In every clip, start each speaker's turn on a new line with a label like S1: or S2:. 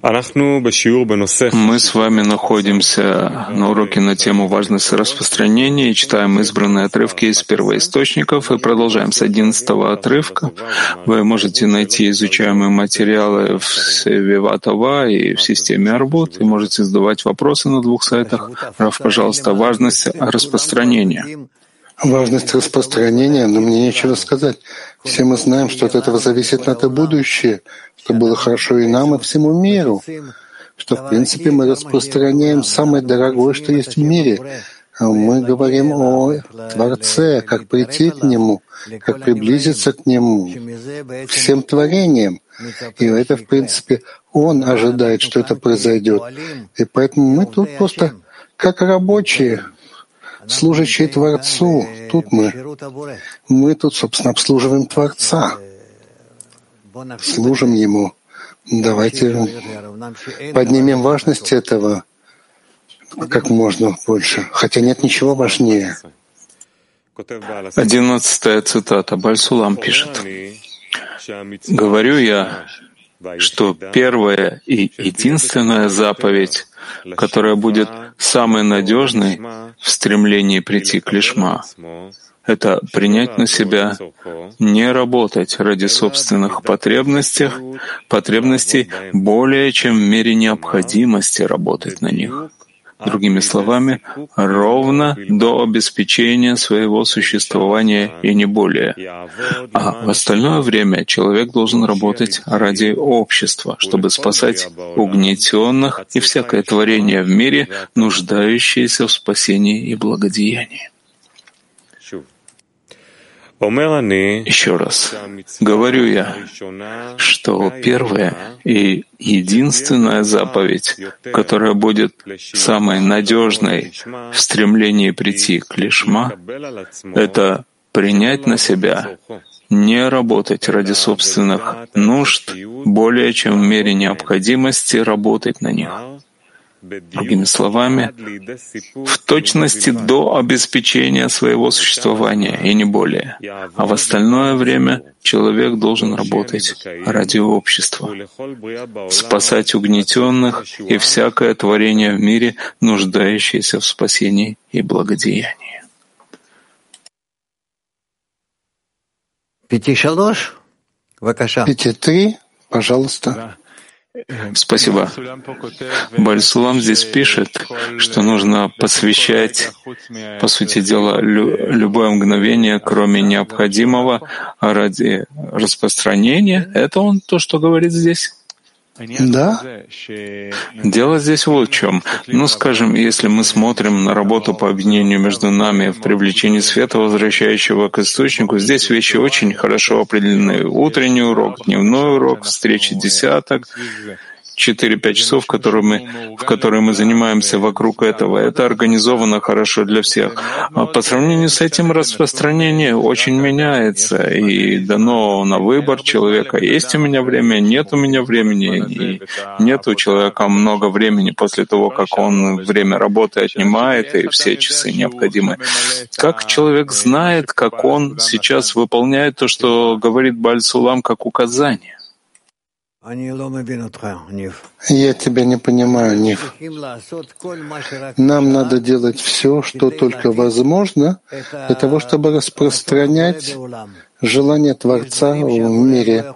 S1: Мы с вами находимся на уроке на тему важности распространения и читаем избранные отрывки из первоисточников и продолжаем с одиннадцатого отрывка. Вы можете найти изучаемые материалы в Виватова и в системе Арбут и можете задавать вопросы на двух сайтах. Раф, пожалуйста, важность распространения.
S2: Важность распространения, но мне нечего сказать. Все мы знаем, что от этого зависит наше будущее, что было хорошо и нам, и всему миру, что, в принципе, мы распространяем самое дорогое, что есть в мире. Мы говорим о Творце, как прийти к Нему, как приблизиться к Нему, всем творениям. И это, в принципе, Он ожидает, что это произойдет. И поэтому мы тут просто как рабочие, служащие Творцу. Тут мы. Мы тут, собственно, обслуживаем Творца. Служим Ему. Давайте поднимем важность этого как можно больше. Хотя нет ничего важнее.
S1: Одиннадцатая цитата. Бальсулам пишет. «Говорю я, что первая и единственная заповедь, которая будет самой надежной в стремлении прийти к лишма, это принять на себя, не работать ради собственных потребностей, потребностей более чем в мере необходимости работать на них, Другими словами, ровно до обеспечения своего существования и не более. А в остальное время человек должен работать ради общества, чтобы спасать угнетенных и всякое творение в мире, нуждающееся в спасении и благодеянии. Еще раз, говорю я, что первая и единственная заповедь, которая будет самой надежной в стремлении прийти к лишма, это принять на себя, не работать ради собственных нужд более чем в мере необходимости работать на них. Другими словами, в точности до обеспечения своего существования и не более. А в остальное время человек должен работать ради общества, спасать угнетенных и всякое творение в мире, нуждающееся в спасении и благодеянии.
S2: Пяти три, пожалуйста.
S1: Спасибо. Бальсулам здесь пишет, что нужно посвящать, по сути дела, лю- любое мгновение, кроме необходимого, ради распространения. Это он то, что говорит здесь?
S2: Да.
S1: Дело здесь вот в чем. Ну, скажем, если мы смотрим на работу по объединению между нами в привлечении света, возвращающего к источнику, здесь вещи очень хорошо определены. Утренний урок, дневной урок, встречи десяток, 4-5 часов, которые мы, в которые мы занимаемся вокруг этого. Это организовано хорошо для всех. А по сравнению с этим распространение очень меняется и дано на выбор человека. Есть у меня время, нет у меня времени, и нет у человека много времени после того, как он время работы отнимает, и все часы необходимы. Как человек знает, как он сейчас выполняет то, что говорит Бальсулам, как указание?
S2: Я тебя не понимаю, Нив. Нам надо делать все, что только возможно, для того, чтобы распространять желание Творца в мире.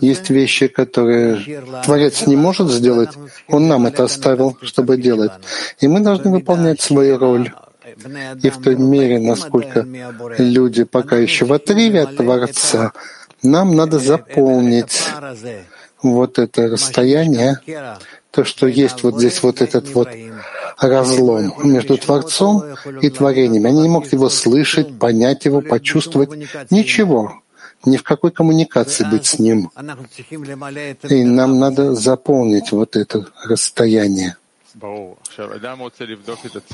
S2: Есть вещи, которые Творец не может сделать, Он нам это оставил, чтобы делать. И мы должны выполнять свою роль. И в той мере, насколько люди пока еще в отрыве от Творца, нам надо заполнить вот это расстояние, то, что есть вот здесь вот этот вот разлом между Творцом и творением. Они не могут его слышать, понять его, почувствовать. Ничего. Ни в какой коммуникации быть с ним. И нам надо заполнить вот это расстояние.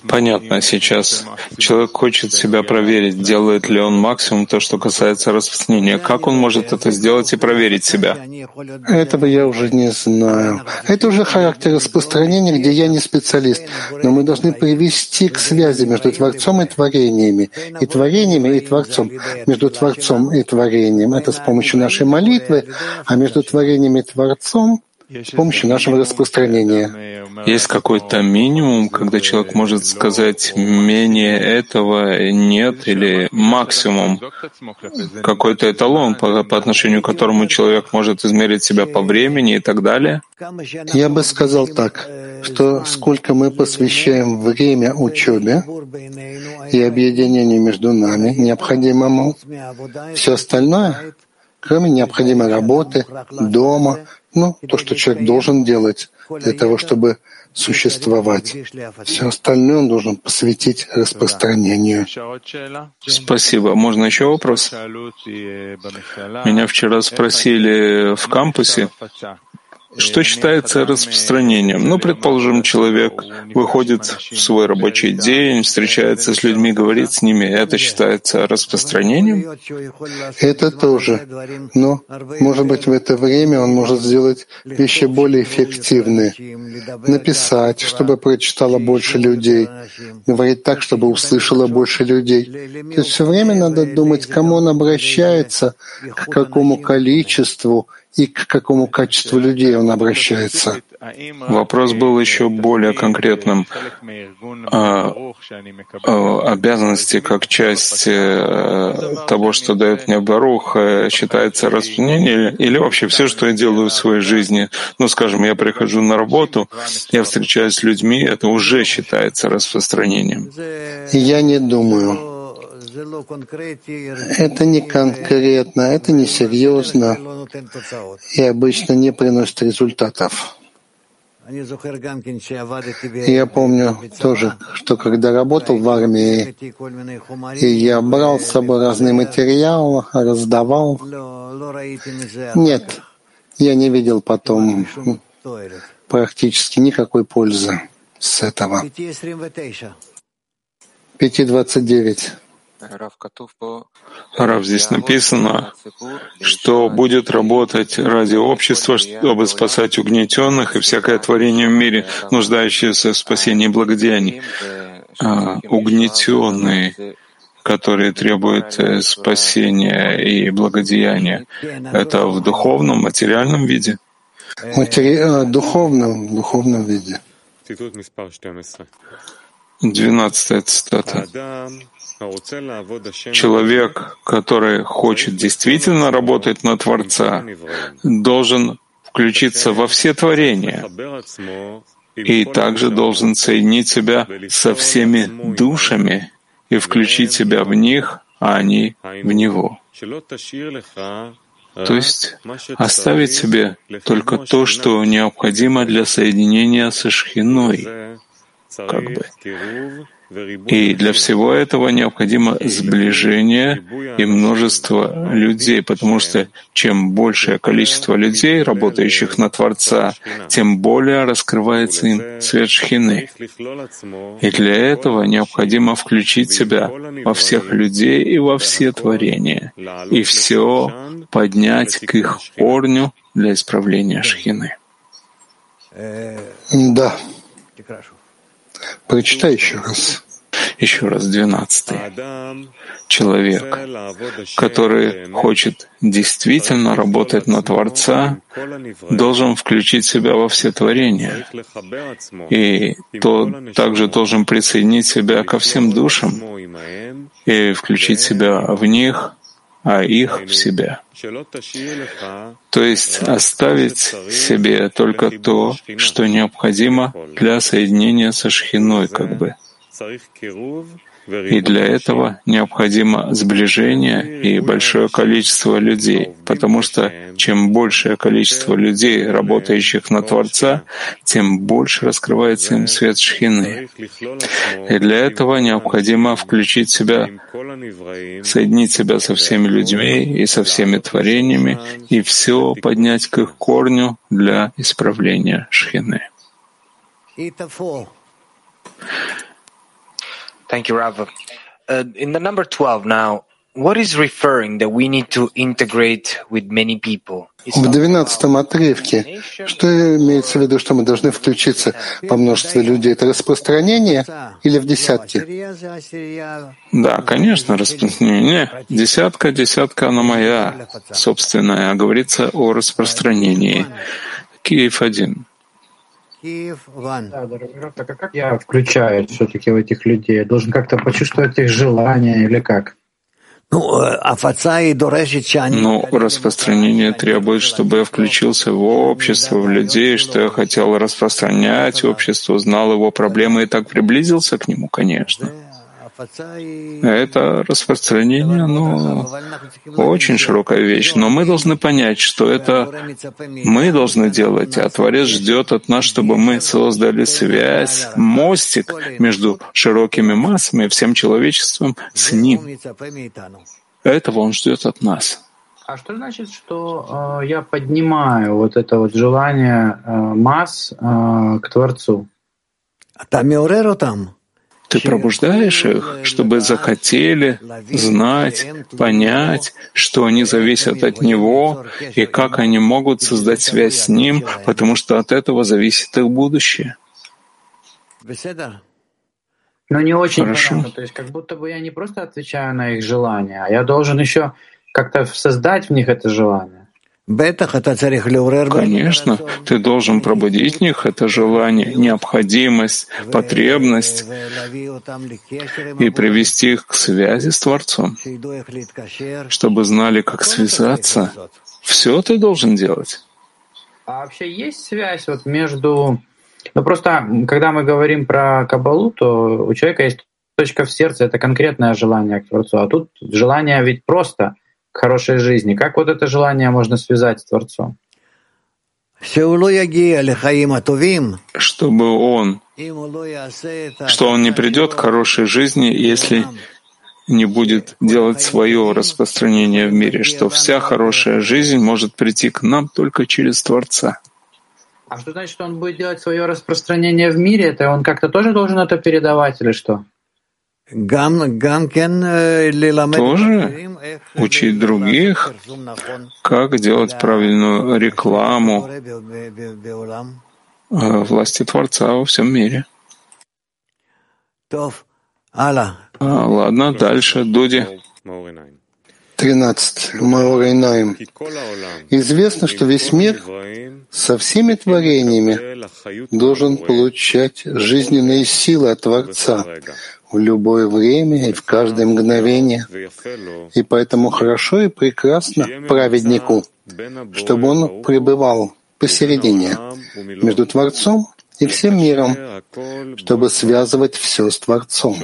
S1: Понятно сейчас. Человек хочет себя проверить, делает ли он максимум то, что касается распространения. Как он может это сделать и проверить себя?
S2: Этого я уже не знаю. Это уже характер распространения, где я не специалист. Но мы должны привести к связи между Творцом и творениями, и творениями и Творцом, между Творцом и творением. Это с помощью нашей молитвы, а между творением и Творцом — с помощью нашего распространения.
S1: Есть какой-то минимум, когда человек может сказать менее этого нет или максимум, какой-то эталон, по, по отношению к которому человек может измерить себя по времени и так далее?
S2: Я бы сказал так, что сколько мы посвящаем время учебе и объединению между нами, необходимому, все остальное, кроме необходимой работы, дома, ну, то, что человек должен делать для того, чтобы существовать. Все остальное он должен посвятить распространению.
S1: Спасибо. Можно еще вопрос? Меня вчера спросили в кампусе, что считается распространением? Ну, предположим, человек выходит в свой рабочий день, встречается с людьми, говорит с ними. Это считается распространением?
S2: Это тоже. Но, может быть, в это время он может сделать вещи более эффективные. Написать, чтобы прочитало больше людей. Говорить так, чтобы услышало больше людей. То есть все время надо думать, к кому он обращается, к какому количеству и к какому качеству людей он обращается.
S1: Вопрос был еще более конкретным. А, а, обязанности как часть э, того, что дает мне Барух, э, считается распространением или вообще все, что я делаю в своей жизни. Ну, скажем, я прихожу на работу, я встречаюсь с людьми, это уже считается распространением.
S2: Я не думаю. Это не конкретно, это не серьезно и обычно не приносит результатов. Я помню тоже, что когда работал в армии, и я брал с собой разный материал, раздавал. Нет, я не видел потом практически никакой пользы с этого. 5.29.
S1: Рав, здесь написано, что будет работать ради общества, чтобы спасать угнетенных и всякое творение в мире, нуждающееся в спасении и благодеянии. А, угнетенные, которые требуют э, спасения и благодеяния, это в духовном, материальном виде?
S2: Матери... Э, духовном, духовном виде.
S1: Двенадцатая цитата. Человек, который хочет действительно работать на Творца, должен включиться во все творения и также должен соединить себя со всеми душами и включить себя в них, а они в него. То есть оставить себе только то, что необходимо для соединения со Шхиной, как бы. И для всего этого необходимо сближение и множество людей, потому что чем большее количество людей, работающих на Творца, тем более раскрывается им свет Шхины. И для этого необходимо включить себя во всех людей и во все творения, и все поднять к их корню для исправления Шхины.
S2: Да. Прочитай еще раз.
S1: Еще раз, двенадцатый. Человек, который хочет действительно работать на Творца, должен включить себя во все творения. И то также должен присоединить себя ко всем душам и включить себя в них, а их в себя. То есть оставить себе только то, что необходимо для соединения со Шхиной, как бы. И для этого необходимо сближение и большое количество людей, потому что чем большее количество людей, работающих на Творца, тем больше раскрывается им свет Шхины. И для этого необходимо включить себя, соединить себя со всеми людьми и со всеми творениями, и все поднять к их корню для исправления Шхины.
S3: Thank you, Rav. Uh, in the number 12 now, what is referring that we need to integrate with many people?
S2: В двенадцатом отрывке, что имеется в виду, что мы должны включиться по множеству людей? Это распространение или в десятке?
S1: Да, конечно, распространение. Десятка, десятка, она моя собственная. Говорится о распространении. Киев один.
S4: Да, дорогой Раф, так а как я включаю все-таки в этих людей? Я должен как-то почувствовать их желание или как?
S1: Ну, распространение требует, чтобы я включился в общество, в людей, что я хотел распространять общество, знал его проблемы и так приблизился к нему, конечно. Это распространение, оно очень широкая вещь, но мы должны понять, что это мы должны делать, а Творец ждет от нас, чтобы мы создали связь, мостик между широкими массами, всем человечеством с Ним. Этого Он ждет от нас.
S4: А что значит, что э, я поднимаю вот это вот желание э, масс э, к Творцу?
S1: Ты пробуждаешь их, чтобы захотели знать, понять, что они зависят от Него и как они могут создать связь с Ним, потому что от этого зависит их будущее.
S4: Но не очень Хорошо. понятно. То есть как будто бы я не просто отвечаю на их желания, а я должен еще как-то создать в них это желание.
S1: Конечно, ты должен пробудить в них это желание, необходимость, потребность и привести их к связи с Творцом, чтобы знали, как связаться. Все ты должен делать.
S4: А вообще есть связь вот между... Ну просто, когда мы говорим про Кабалу, то у человека есть точка в сердце, это конкретное желание к Творцу. А тут желание ведь просто — к хорошей жизни. Как вот это желание можно связать с Творцом?
S1: Чтобы он, что он не придет к хорошей жизни, если не будет делать свое распространение в мире, что вся хорошая жизнь может прийти к нам только через Творца.
S4: А что значит, что он будет делать свое распространение в мире? Это он как-то тоже должен это передавать или что?
S1: Тоже учить других, как делать правильную рекламу э, власти Творца во всем мире. А, ладно, дальше, Дуди.
S2: 13. Маорайнаем. Известно, что весь мир со всеми творениями должен получать жизненные силы от Творца в любое время и в каждое мгновение. И поэтому хорошо и прекрасно праведнику, чтобы он пребывал посередине между Творцом и всем миром, чтобы связывать все с Творцом.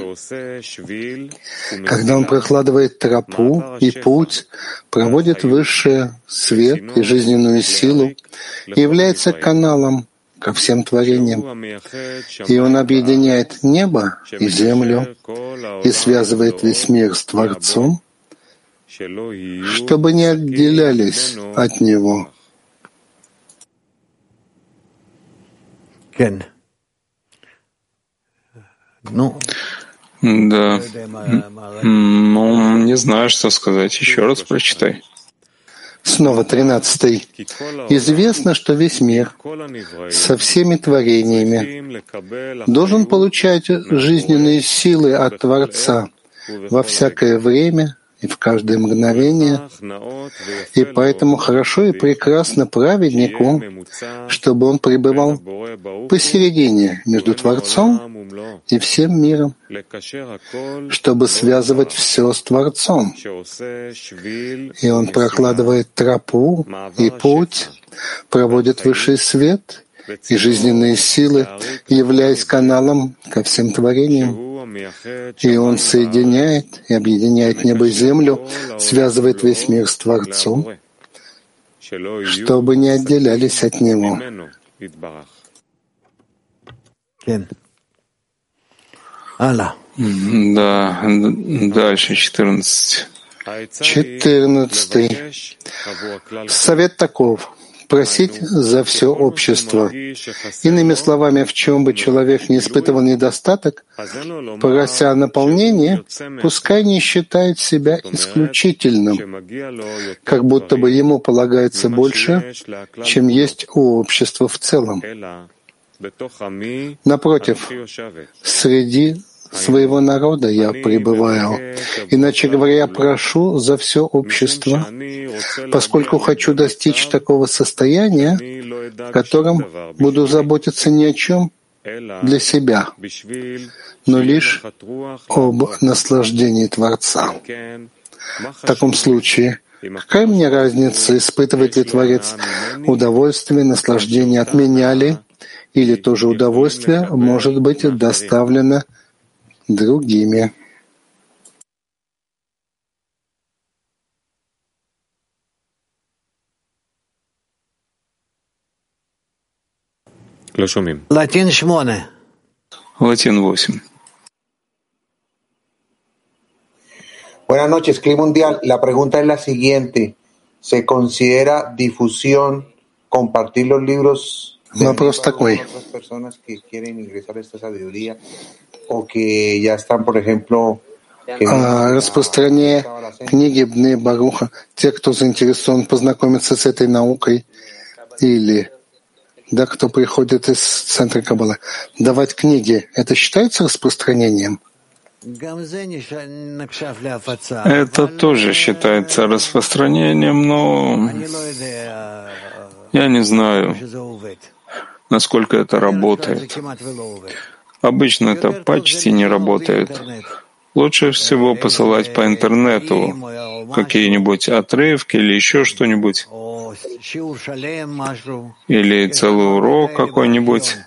S2: Когда он прокладывает тропу и путь, проводит высший свет и жизненную силу и является каналом ко всем творениям. И Он объединяет небо и землю и связывает весь мир с Творцом, чтобы не отделялись от Него.
S1: Ну, да. Ну, не знаю, что сказать. Еще раз прочитай.
S2: Снова тринадцатый. Известно, что весь мир со всеми творениями должен получать жизненные силы от Творца во всякое время и в каждое мгновение. И поэтому хорошо и прекрасно праведнику, чтобы он пребывал посередине между Творцом и всем миром, чтобы связывать все с Творцом. И он прокладывает тропу и путь, проводит высший свет и жизненные силы, являясь каналом ко всем творениям. И Он соединяет и объединяет небо и землю, связывает весь мир с Творцом, чтобы не отделялись от Него.
S1: Да, дальше 14.
S2: 14. Совет таков просить за все общество. Иными словами, в чем бы человек не испытывал недостаток, прося о наполнении, пускай не считает себя исключительным, как будто бы ему полагается больше, чем есть у общества в целом. Напротив, среди своего народа я пребываю. Иначе говоря, я прошу за все общество, поскольку хочу достичь такого состояния, в котором буду заботиться ни о чем для себя, но лишь об наслаждении Творца. В таком случае, какая мне разница, испытывает ли Творец удовольствие, наслаждение от меня ли, или то же удовольствие может быть доставлено другими.
S1: Латин 8. Латин 8.
S5: Buenas noches, Clima Mundial. La pregunta es la siguiente. ¿Se considera difusión compartir los libros
S2: Вопрос такой.
S5: otras personas que quieren ingresar a esta sabiduría o que ya están, por ejemplo, que
S2: А, Распространение книги Бне Баруха, те, кто заинтересован познакомиться с этой наукой, или да, кто приходит из центра Каббалы, давать книги, это считается распространением?
S1: Это тоже считается распространением, но я не знаю, насколько это работает. Обычно это почти не работает. Лучше всего посылать по интернету какие-нибудь отрывки или еще что-нибудь, или целый урок какой-нибудь.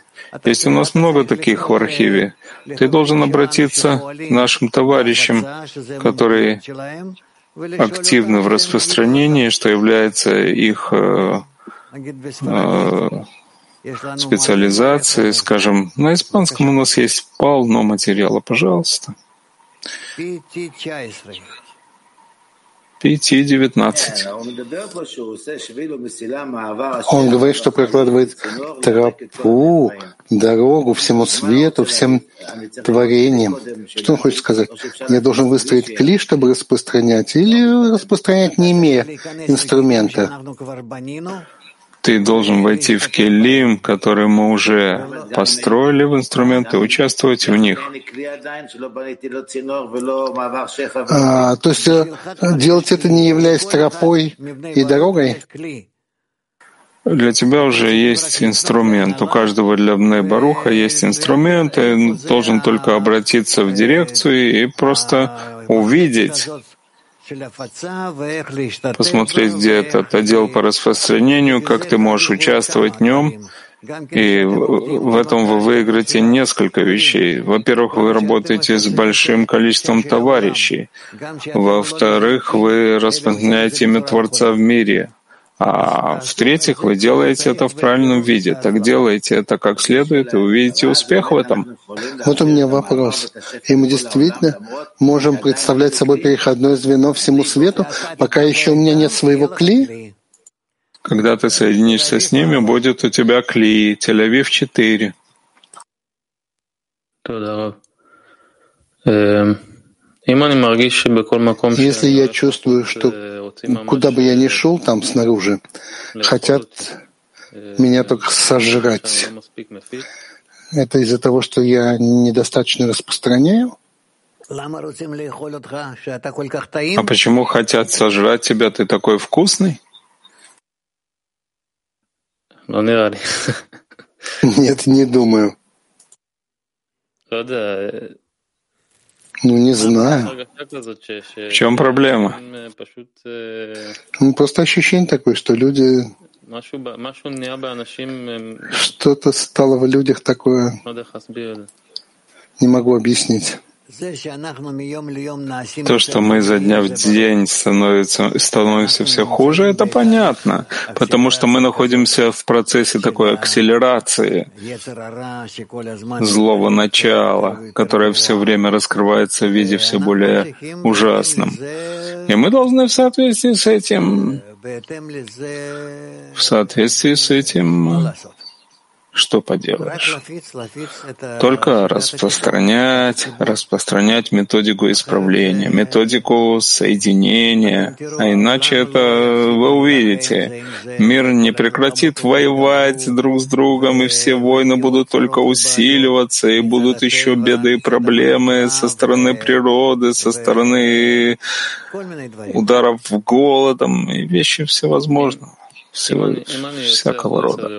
S1: Если у нас много таких в архиве, ты должен обратиться к нашим товарищам, которые активны в распространении, что является их э, э, специализацией. Скажем, на испанском у нас есть полно материала. Пожалуйста. PT-19.
S2: Он говорит, что прокладывает тропу, дорогу всему свету, всем творениям. Что он хочет сказать? Я должен выстроить кли, чтобы распространять, или распространять, не имея инструмента?
S1: Ты должен войти в келим, которые мы уже построили в инструменты, участвовать в них.
S2: А, то есть э, делать это не являясь тропой и дорогой?
S1: Для тебя уже есть инструмент. У каждого для Бней Баруха есть инструмент, и должен только обратиться в дирекцию и просто увидеть, посмотреть, где этот отдел по распространению, как ты можешь участвовать в нем, и в этом вы выиграете несколько вещей. Во-первых, вы работаете с большим количеством товарищей. Во-вторых, вы распространяете имя Творца в мире. А в-третьих, вы делаете это в правильном виде. Так делайте это как следует, и увидите успех в этом.
S2: Вот у меня вопрос. И мы действительно можем представлять собой переходное звено всему свету, пока еще у меня нет своего кли?
S1: Когда ты соединишься с ними, будет у тебя кли, Тель-Авив 4.
S2: Если я чувствую, что куда бы я ни шел там снаружи, хотят меня только сожрать, это из-за того, что я недостаточно распространяю?
S1: А почему хотят сожрать тебя? Ты такой вкусный?
S2: Нет, не думаю. Ну, не знаю.
S1: В чем проблема?
S2: Ну, просто ощущение такое, что люди... Что-то стало в людях такое... Не могу объяснить.
S1: То, что мы изо дня в день становится, становимся все хуже, это понятно, потому что мы находимся в процессе такой акселерации злого начала, которое все время раскрывается в виде все более ужасном. И мы должны в соответствии с этим, в соответствии с этим что поделаешь? Только распространять, распространять методику исправления, методику соединения. А иначе это вы увидите. Мир не прекратит воевать друг с другом, и все войны будут только усиливаться, и будут еще беды и проблемы со стороны природы, со стороны ударов голодом, и вещи всевозможные всего, всякого рода.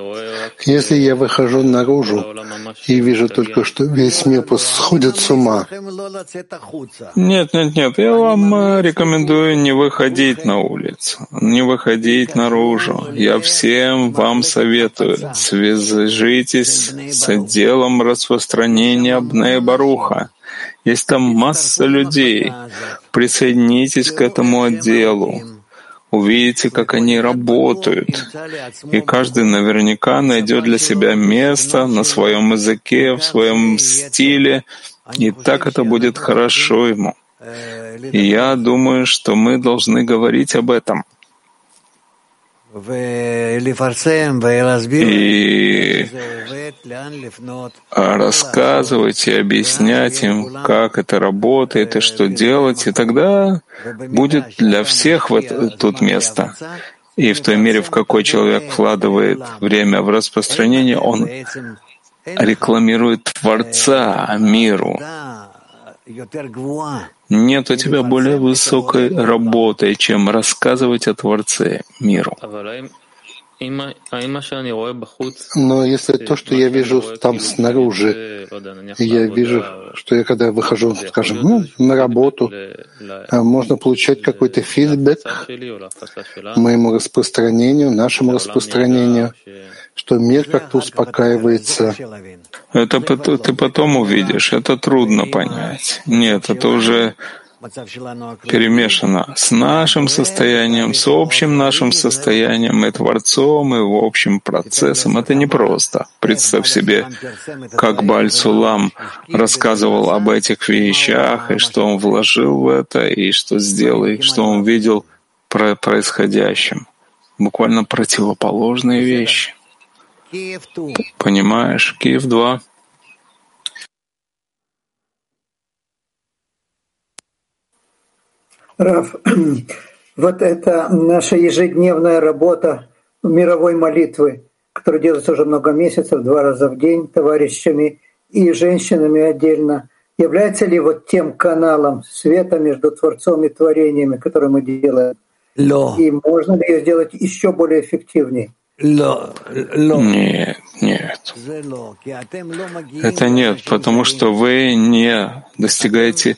S2: Если я выхожу наружу и вижу только, что весь мир сходит с ума.
S1: Нет, нет, нет, я вам э, рекомендую не выходить на улицу, не выходить наружу. Я всем вам советую, свяжитесь с отделом распространения Абнея Баруха. Есть там масса людей. Присоединитесь к этому отделу увидите, как они работают. И каждый наверняка найдет для себя место на своем языке, в своем стиле, и так это будет хорошо ему. И я думаю, что мы должны говорить об этом — и рассказывать и объяснять им, как это работает и что делать, и тогда будет для всех вот тут место. И в той мере, в какой человек вкладывает время в распространение, он рекламирует Творца миру, нет у тебя более высокой работы, чем рассказывать о Творце миру.
S2: Но если то, что я вижу там снаружи, я вижу, что я когда выхожу, скажем, ну, на работу, а можно получать какой-то фидбэк моему распространению, нашему распространению, что мир как-то успокаивается.
S1: Это ты потом увидишь, это трудно понять. Нет, это уже перемешано с нашим состоянием, с общим нашим состоянием, и Творцом, и в общем процессом. Это непросто. Представь себе, как Бальцулам рассказывал об этих вещах, и что он вложил в это, и что сделал, и что он видел про происходящем. Буквально противоположные вещи. Понимаешь? Киев 2.
S6: Раф, вот это наша ежедневная работа мировой молитвы, которая делается уже много месяцев, два раза в день товарищами и женщинами отдельно, является ли вот тем каналом света между Творцом и творениями, которые мы делаем? Ло. И можно ли ее сделать еще более эффективнее?
S1: Нет, нет. Это нет, потому что вы не достигаете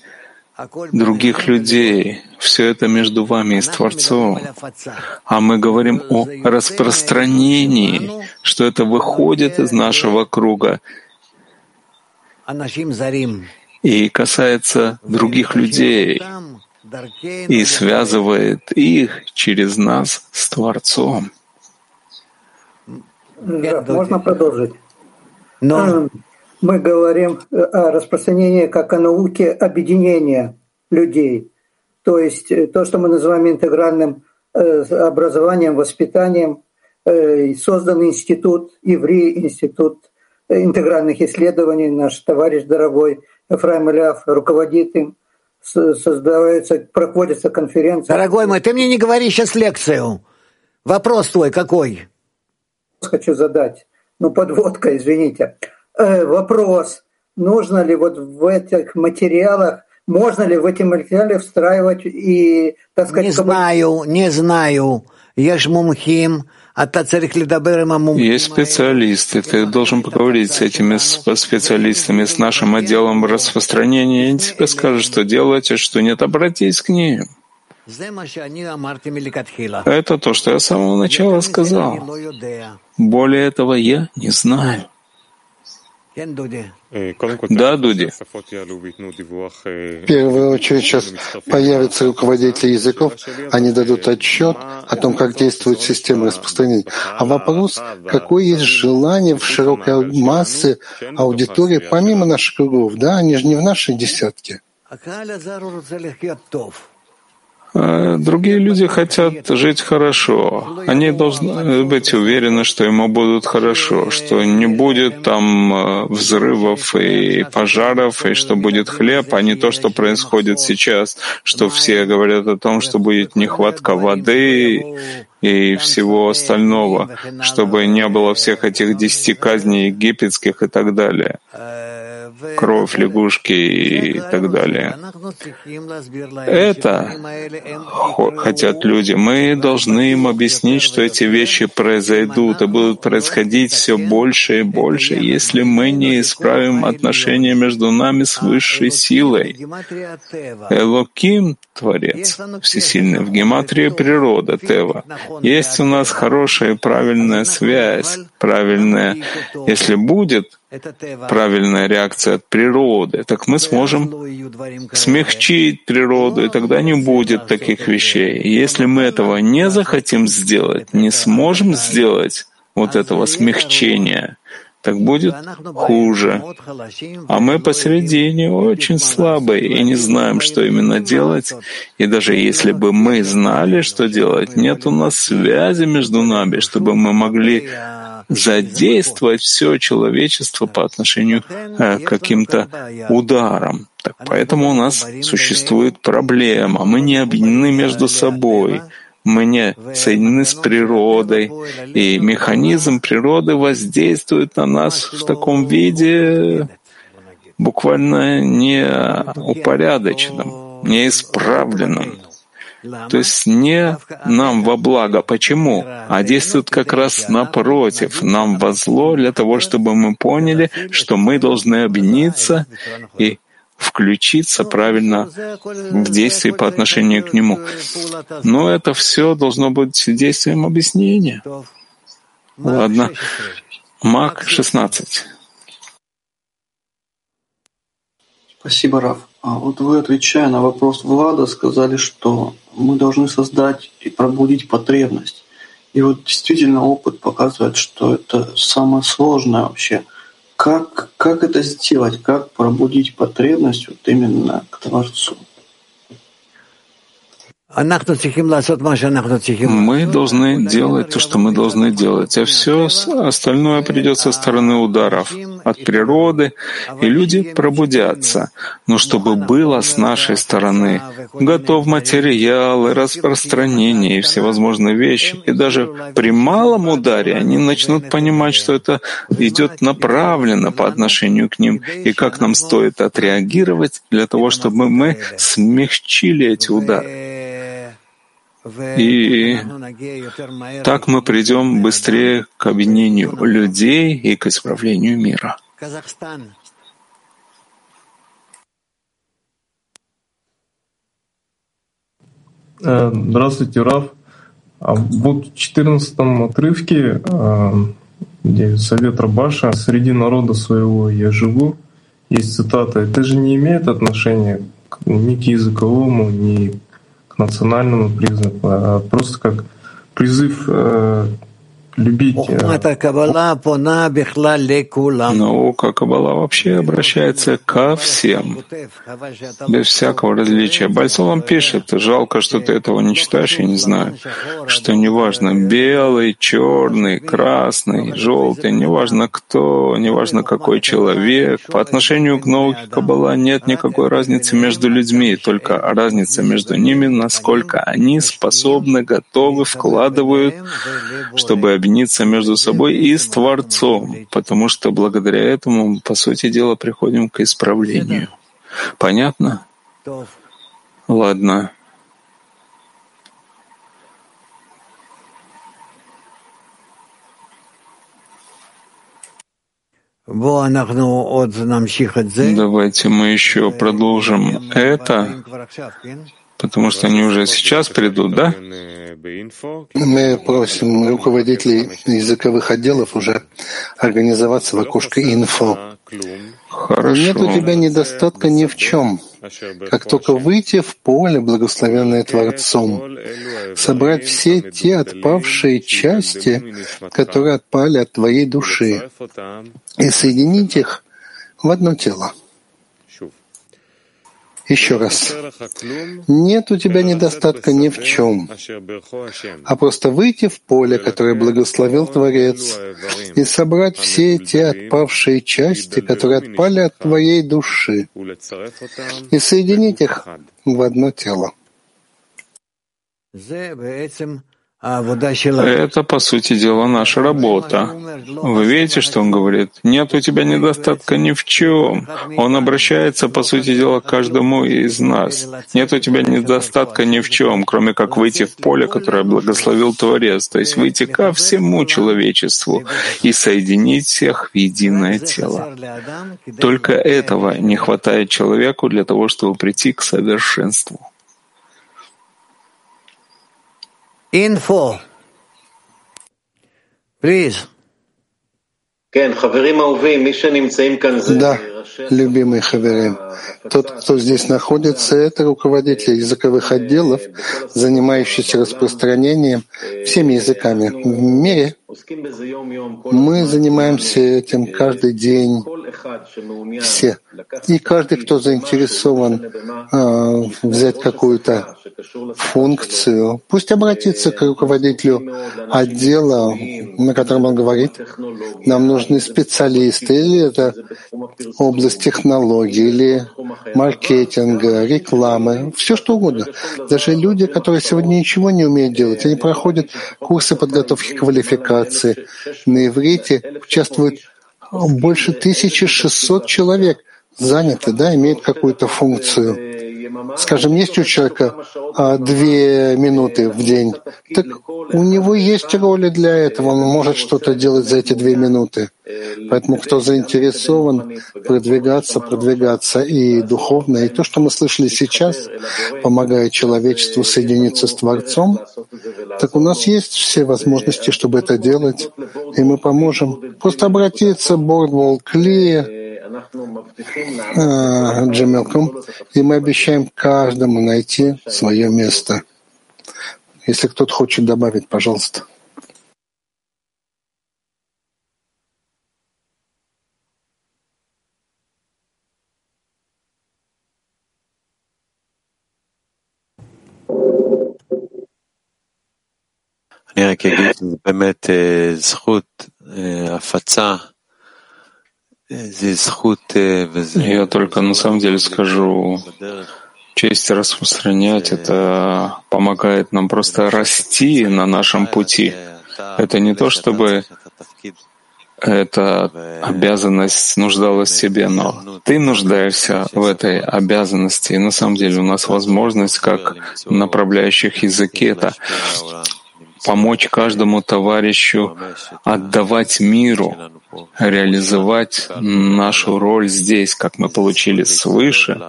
S1: других людей. Все это между вами и с Творцом. А мы говорим о распространении, что это выходит из нашего круга и касается других людей и связывает их через нас с Творцом.
S6: Можно продолжить? Но... Мы говорим о распространении как о науке объединения людей. То есть э, то, что мы называем интегральным э, образованием, воспитанием. Э, создан институт, Иври, институт интегральных исследований, наш товарищ дорогой Ефраим Иляв руководит им, создается, проводится конференция.
S7: Дорогой мой, ты мне не говори сейчас лекцию. Вопрос твой какой?
S6: Хочу задать. Ну, подводка, извините. Э, вопрос, нужно ли вот в этих материалах, можно ли в эти материалы встраивать и, так сказать...
S7: Не знаю, не знаю. Есть мумхим, а
S1: есть специалисты, ты должен поговорить с этими специалистами, с нашим отделом распространения, и они тебе скажут, что делать, а что нет, обратись к ним. Это то, что я с самого начала сказал. Более этого я не знаю. Да, Дуди.
S2: В первую очередь сейчас появятся руководители языков, они дадут отчет о том, как действует система распространения. А вопрос, какое есть желание в широкой массе аудитории, помимо наших кругов, да, они же не в нашей десятке.
S1: Э, другие люди хотят жить хорошо. Они должны быть уверены, что ему будут хорошо, что не будет там э, взрывов и пожаров, и что будет хлеб, а не то, что происходит сейчас, что все говорят о том, что будет нехватка воды и всего остального, чтобы не было всех этих десяти казней египетских и так далее. Кровь лягушки и так далее. Это хотят люди. Мы должны им объяснить, что эти вещи произойдут и будут происходить все больше и больше, если мы не исправим отношения между нами с высшей силой. Элоким — Творец, всесильный, в гематрии природа, Тева. Есть у нас хорошая и правильная связь, правильная. Если будет, правильная реакция от природы, так мы сможем смягчить природу, и тогда не будет таких вещей. Если мы этого не захотим сделать, не сможем сделать вот этого смягчения, так будет хуже. А мы посередине очень слабые и не знаем, что именно делать. И даже если бы мы знали, что делать, нет у нас связи между нами, чтобы мы могли задействовать все человечество по отношению э, к каким-то ударам. Так поэтому у нас существует проблема. Мы не объединены между собой. Мы не соединены с природой, и механизм природы воздействует на нас в таком виде буквально неупорядоченном, неисправленном. То есть не нам во благо. Почему? А действует как раз напротив, нам во зло для того, чтобы мы поняли, что мы должны объединиться и включиться правильно в действие по отношению к нему. Но это все должно быть действием объяснения. Ладно. Мак 16.
S8: Спасибо, Раф. А вот вы, отвечая на вопрос Влада, сказали, что мы должны создать и пробудить потребность. И вот действительно опыт показывает, что это самое сложное вообще. Как, как это сделать, как пробудить потребность вот именно к Творцу?
S1: Мы должны делать то, что мы должны делать, а все остальное придет со стороны ударов от природы, и люди пробудятся. Но чтобы было с нашей стороны, готов материал и распространение и всевозможные вещи, и даже при малом ударе они начнут понимать, что это идет направленно по отношению к ним, и как нам стоит отреагировать для того, чтобы мы смягчили эти удары. И так мы придем быстрее к объединению людей и к исправлению мира.
S9: Э, здравствуйте, Раф. А вот в 14 отрывке, э, где Совет Рабаша «Среди народа своего я живу», есть цитата. Это же не имеет отношения ни к языковому, ни национальному признаку, а просто как призыв э, любить. Наука
S1: Каббала вообще обращается ко всем, без всякого различия. Бальсолам пишет, жалко, что ты этого не читаешь, я не знаю, что неважно, белый, черный, красный, желтый, неважно кто, неважно какой человек, по отношению к науке Каббала нет никакой разницы между людьми, только разница между ними, насколько они способны, готовы, вкладывают, чтобы объединить соединиться между собой и с Творцом, потому что благодаря этому, по сути дела, приходим к исправлению. Понятно? Ладно. Давайте мы еще продолжим это потому что они уже сейчас придут, да?
S2: Мы просим руководителей языковых отделов уже организоваться в окошко «Инфо».
S1: Хорошо.
S2: Нет у тебя недостатка ни в чем. Как только выйти в поле, благословенное Творцом, собрать все те отпавшие части, которые отпали от твоей души, и соединить их в одно тело. Еще раз. Нет у тебя недостатка ни в чем, а просто выйти в поле, которое благословил Творец, и собрать все эти отпавшие части, которые отпали от твоей души, и соединить их в одно тело.
S1: Это, по сути дела, наша работа. Вы видите, что он говорит? Нет у тебя недостатка ни в чем. Он обращается, по сути дела, к каждому из нас. Нет у тебя недостатка ни в чем, кроме как выйти в поле, которое благословил Творец, то есть выйти ко всему человечеству и соединить всех в единое тело. Только этого не хватает человеку для того, чтобы прийти к совершенству.
S7: in full. Please.
S2: כן, חברים אהובים, מי שנמצאים כאן זה... любимые хаверим. Тот, кто здесь находится, это руководитель языковых отделов, занимающийся распространением всеми языками в мире. Мы занимаемся этим каждый день, все. И каждый, кто заинтересован э, взять какую-то функцию, пусть обратится к руководителю отдела, на котором он говорит, нам нужны специалисты, или это область технологий, или маркетинга, рекламы, все что угодно. Даже люди, которые сегодня ничего не умеют делать, они проходят курсы подготовки квалификации. На иврите участвуют больше 1600 человек заняты, да, имеют какую-то функцию. Скажем, есть у человека а, две минуты в день, так у него есть роли для этого, он может что-то делать за эти две минуты. Поэтому кто заинтересован продвигаться, продвигаться и духовно, и то, что мы слышали сейчас, помогает человечеству соединиться с Творцом, так у нас есть все возможности, чтобы это делать, и мы поможем. Просто обратиться, Бордвол, Кли, Джемелком, и мы обещаем каждому найти свое место. Если кто-то хочет добавить, пожалуйста.
S10: אני רק אגיד שזה באמת זכות הפצה
S1: я только на самом деле скажу, честь распространять, это помогает нам просто расти на нашем пути. Это не то, чтобы эта обязанность нуждалась в себе, но ты нуждаешься в этой обязанности. И на самом деле у нас возможность, как направляющих языки, это помочь каждому товарищу отдавать миру, реализовать нашу роль здесь, как мы получили свыше.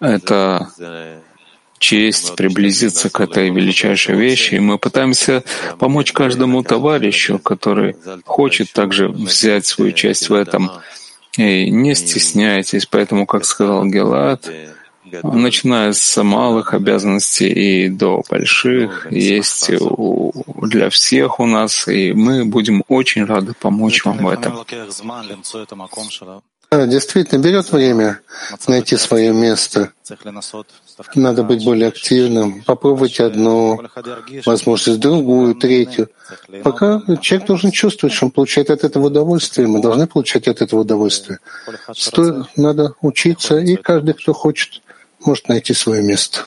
S1: Это честь приблизиться к этой величайшей вещи, и мы пытаемся помочь каждому товарищу, который хочет также взять свою часть в этом. И не стесняйтесь, поэтому, как сказал Гелат, начиная с малых обязанностей и до больших, есть у, для всех у нас, и мы будем очень рады помочь вам в этом.
S2: Действительно, берет время найти свое место. Надо быть более активным, попробовать одну возможность, другую, третью. Пока человек должен чувствовать, что он получает от этого удовольствие, мы должны получать от этого удовольствие. Стоит, надо учиться, и каждый, кто хочет, может найти свое место.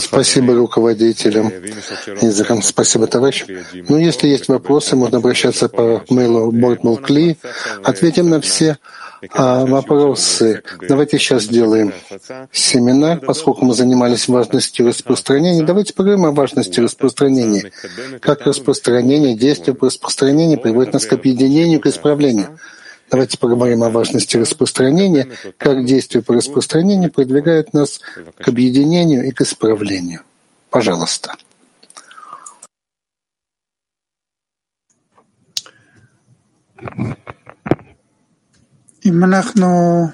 S2: Спасибо руководителям языкам. Спасибо, товарищ. Ну, если есть вопросы, можно обращаться по мейлу Бортмулкли. Ответим на все а, вопросы. Давайте сейчас сделаем семинар, поскольку мы занимались важностью распространения. Давайте поговорим о важности распространения. Как распространение, действие по распространению приводит нас к объединению, к исправлению. Давайте поговорим о важности распространения, как действие по распространению продвигает нас к объединению и к исправлению. Пожалуйста.
S11: אם אנחנו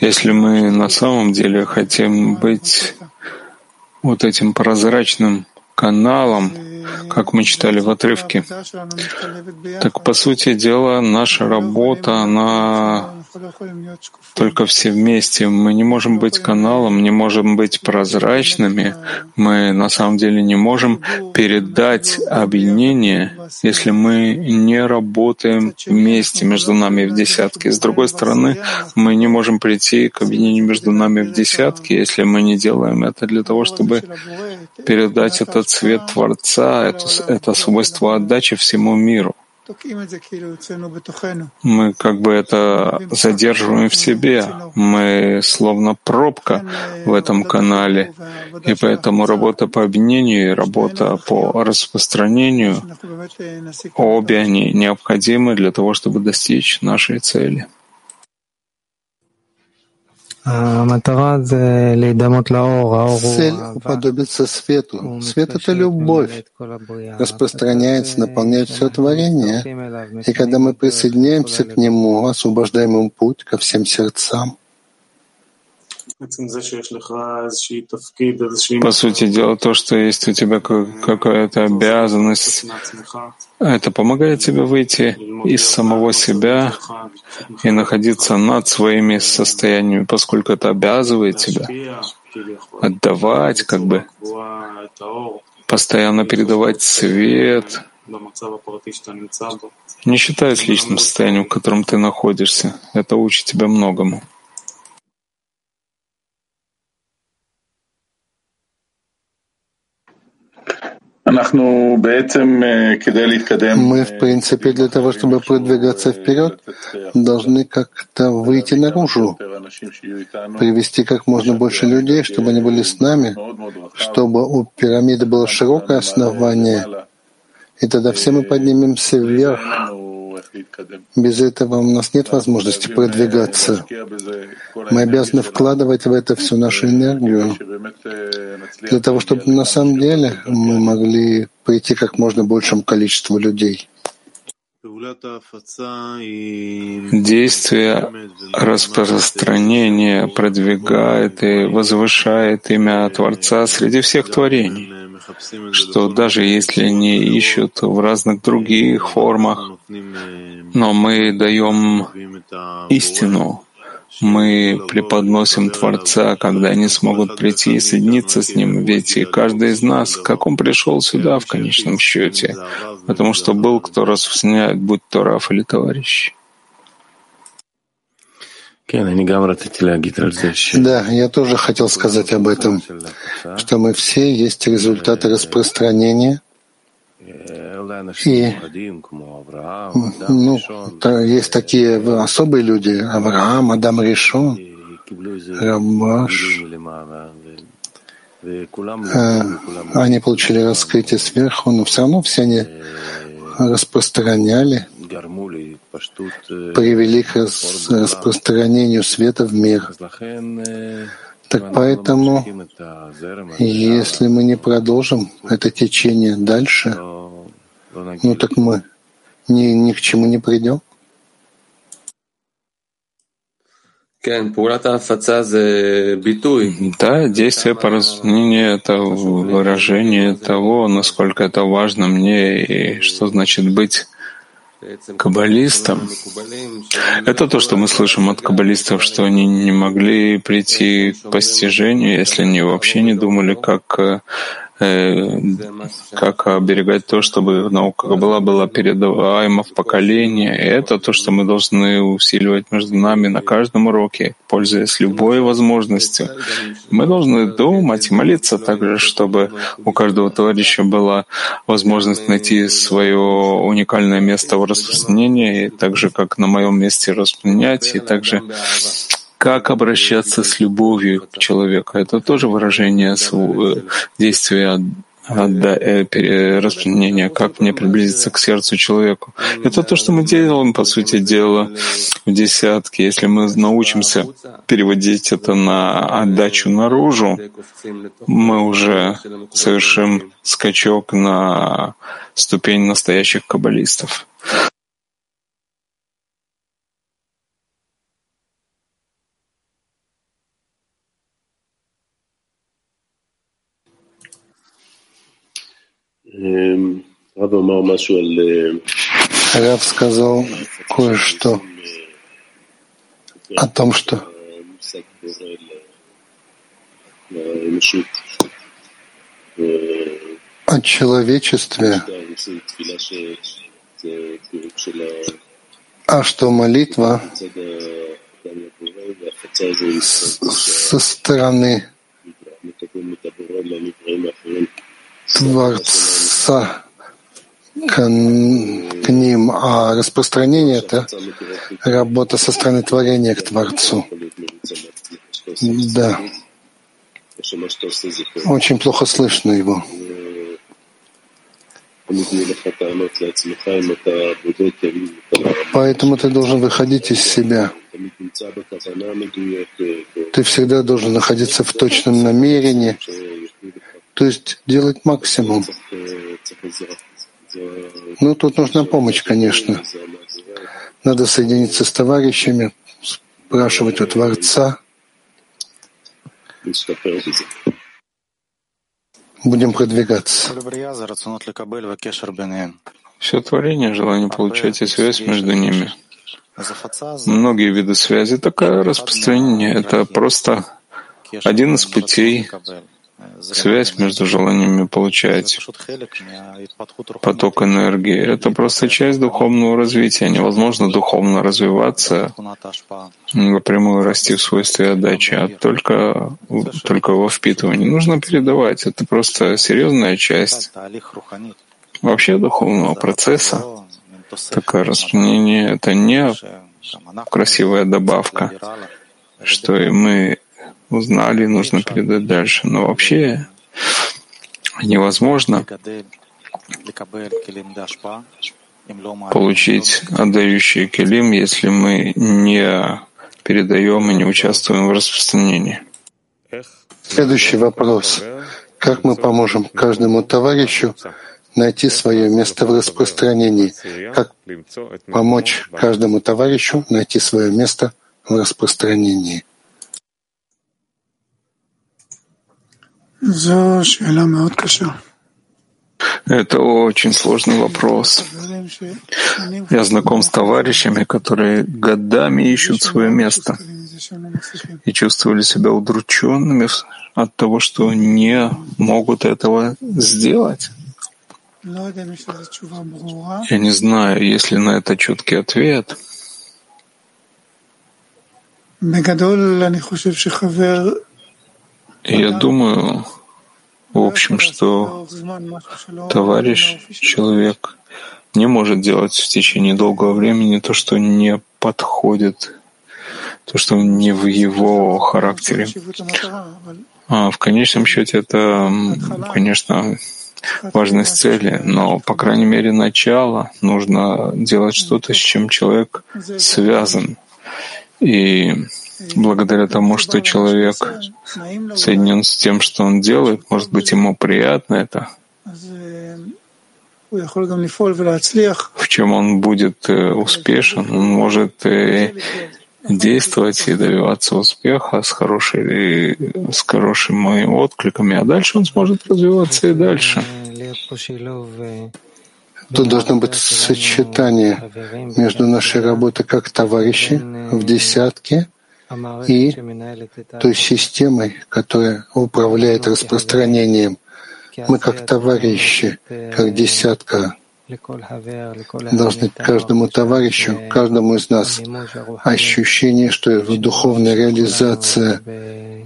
S1: Если мы на самом деле хотим быть вот этим прозрачным каналом, как мы читали в отрывке, так по сути дела наша работа, она только все вместе. Мы не можем быть каналом, не можем быть прозрачными. Мы на самом деле не можем передать объединение, если мы не работаем вместе между нами в десятке. С другой стороны, мы не можем прийти к объединению между нами в десятке, если мы не делаем это для того, чтобы передать этот цвет Творца, это, это свойство отдачи всему миру. Мы как бы это задерживаем в себе. Мы словно пробка в этом канале. И поэтому работа по объединению и работа по распространению, обе они необходимы для того, чтобы достичь нашей цели.
S2: Цель уподобиться свету. Свет — это любовь, распространяется, наполняет все творение. И когда мы присоединяемся к нему, освобождаем ему путь ко всем сердцам.
S1: По сути дела, то, что есть у тебя какая-то обязанность, это помогает тебе выйти из самого себя и находиться над своими состояниями, поскольку это обязывает тебя отдавать, как бы постоянно передавать свет, не считаясь личным состоянием, в котором ты находишься. Это учит тебя многому.
S2: Мы, в принципе, для того, чтобы продвигаться вперед, должны как-то выйти наружу, привести как можно больше людей, чтобы они были с нами, чтобы у пирамиды было широкое основание, и тогда все мы поднимемся вверх, без этого у нас нет возможности продвигаться. Мы обязаны вкладывать в это всю нашу энергию для того, чтобы на самом деле мы могли прийти как можно большему количеству людей.
S1: Действие распространения продвигает и возвышает имя Творца среди всех творений что даже если они ищут в разных других формах, но мы даем истину, мы преподносим Творца, когда они смогут прийти и соединиться с Ним. Ведь и каждый из нас, как он пришел сюда в конечном счете, потому что был кто распространяет, будь то Раф или товарищ.
S2: Да, я тоже хотел сказать об этом, что мы все есть результаты распространения. И ну, есть такие особые люди, Авраам, Адам Ришон, Рабаш. Э, они получили раскрытие сверху, но все равно все они распространяли. привели к распространению света в мир. Так поэтому, если мы не продолжим это течение дальше, ну так мы ни, ни к чему не придем.
S1: Да, действие по разумению — это выражение того, насколько это важно мне и что значит быть каббалистам. Это то, что мы слышим от каббалистов, что они не могли прийти к постижению, если они вообще не думали, как Э, как оберегать то, чтобы наука была была передаваема в поколение. И это то, что мы должны усиливать между нами на каждом уроке, пользуясь любой возможностью. Мы должны думать и молиться также, чтобы у каждого товарища была возможность найти свое уникальное место в распространении, так же, как на моем месте распространять, и также как обращаться с любовью к человеку. Это тоже выражение э, действия э, распространения, как мне приблизиться к сердцу человеку. Это то, что мы делаем, по сути дела, в десятке. Если мы научимся переводить это на отдачу наружу, мы уже совершим скачок на ступень настоящих каббалистов.
S2: Рав сказал кое-что о том, что о человечестве, а что молитва со стороны Творца к, к ним, а распространение — это работа со стороны творения к Творцу. Да. Очень плохо слышно его. Поэтому ты должен выходить из себя. Ты всегда должен находиться в точном намерении, то есть делать максимум. Ну, тут нужна помощь, конечно. Надо соединиться с товарищами, спрашивать у Творца. Будем продвигаться.
S1: Все творение, желание получать и связь между ними. Многие виды связи, такое распространение — это просто один из путей связь между желаниями получать поток энергии. Это просто часть духовного развития. Невозможно духовно развиваться, напрямую расти в свойстве отдачи, а только, только во впитывании. Нужно передавать. Это просто серьезная часть вообще духовного процесса. Такое распространение — это не красивая добавка, что и мы узнали, нужно передать дальше. Но вообще невозможно получить отдающий келим, если мы не передаем и не участвуем в распространении.
S2: Следующий вопрос. Как мы поможем каждому товарищу найти свое место в распространении? Как помочь каждому товарищу найти свое место в распространении?
S1: Это очень сложный вопрос. Я знаком с товарищами, которые годами ищут свое место и чувствовали себя удрученными от того, что не могут этого сделать. Я не знаю, есть ли на это четкий ответ. Я думаю, в общем, что товарищ, человек не может делать в течение долгого времени то, что не подходит, то, что не в его характере. А в конечном счете это, конечно, важность цели, но, по крайней мере, начало нужно делать что-то, с чем человек связан. И благодаря тому, что человек соединен с тем, что он делает, может быть, ему приятно это, в чем он будет э, успешен, он может э, действовать и добиваться успеха с, хорошей, с хорошими откликами, а дальше он сможет развиваться и дальше.
S2: Тут должно быть сочетание между нашей работой как товарищи в десятке и той системой, которая управляет распространением. Мы как товарищи, как десятка, должны каждому товарищу, каждому из нас ощущение, что духовная реализация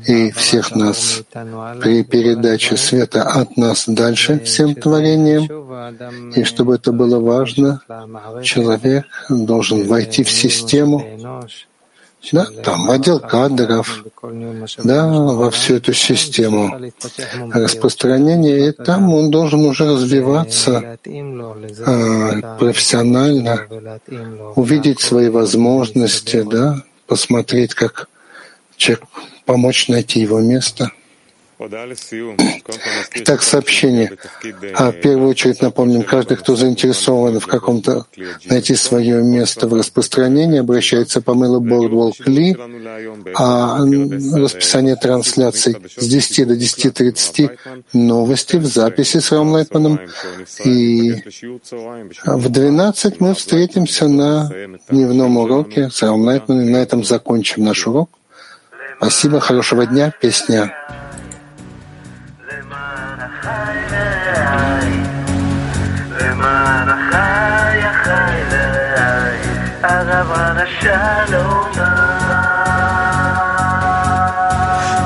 S2: и всех нас при передаче света от нас дальше всем творениям, и чтобы это было важно, человек должен войти в систему, да, там отдел кадров, да, во всю эту систему распространения, и там он должен уже развиваться э, профессионально, увидеть свои возможности, да, посмотреть, как человек помочь найти его место. Итак, сообщение. А в первую очередь напомним, каждый, кто заинтересован в каком-то найти свое место в распространении, обращается по мейлу Boardwalk Ли, а расписание трансляций с 10 до 10.30 новости в записи с Ром Лайтманом. И в 12 мы встретимся на дневном уроке с Ром Лайтманом. На этом закончим наш урок. Спасибо, хорошего дня, песня.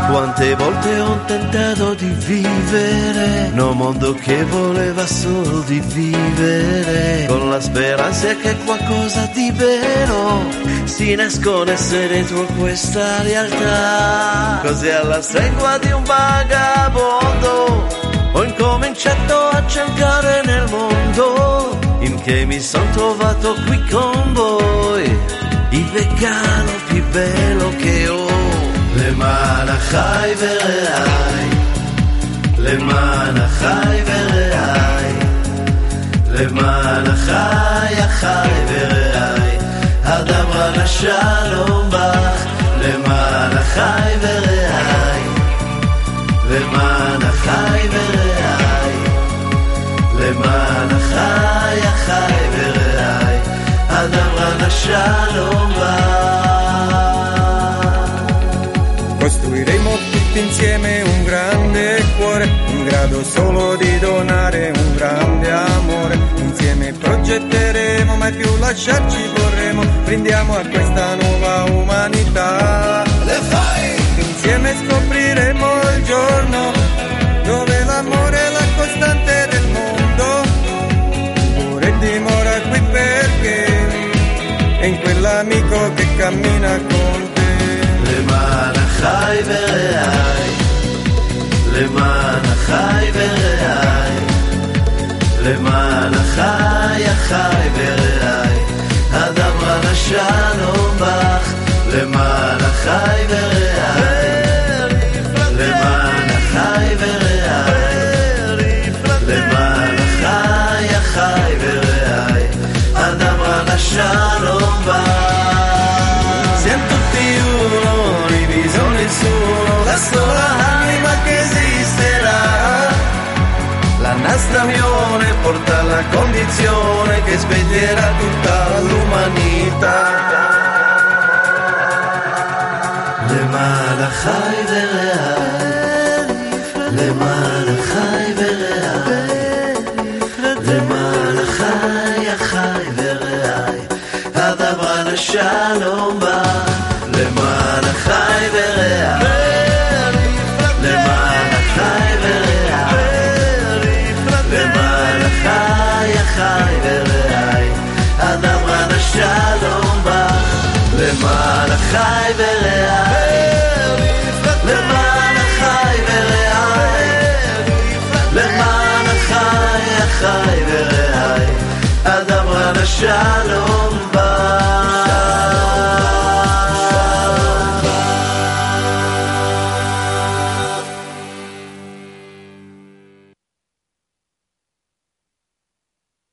S11: Quante volte ho tentato di vivere un mondo che voleva solo di vivere, con la speranza che qualcosa di vero si nascondesse dentro questa realtà. Così alla stregua di un vagabondo ho incominciato a cercare nel mondo in che mi sono trovato qui con voi, il regalo più bello che ho. למען החי ורעי, למען החי ורעי, למען החי, החי ורעי, הדברה לשלום בך, למען החי ורעי, למען החי ורעי, Shalom va.
S12: Costruiremo tutti insieme un grande cuore, in grado solo di donare un grande amore. Insieme progetteremo, mai più lasciarci vorremo, rendiamo a questa nuova umanità è in quell'amico che cammina con te.
S11: למען החי ורעי, למען החי ורעי, למען החי, החי ורעי, הדברה לשלום בך, למען החי ורעי, הדברה לשלום בך. Siamo tutti uno, diviso nessuno, la sola anima che esisterà. La nostra unione porta alla condizione che sveglierà tutta l'umanità. למען החי shalom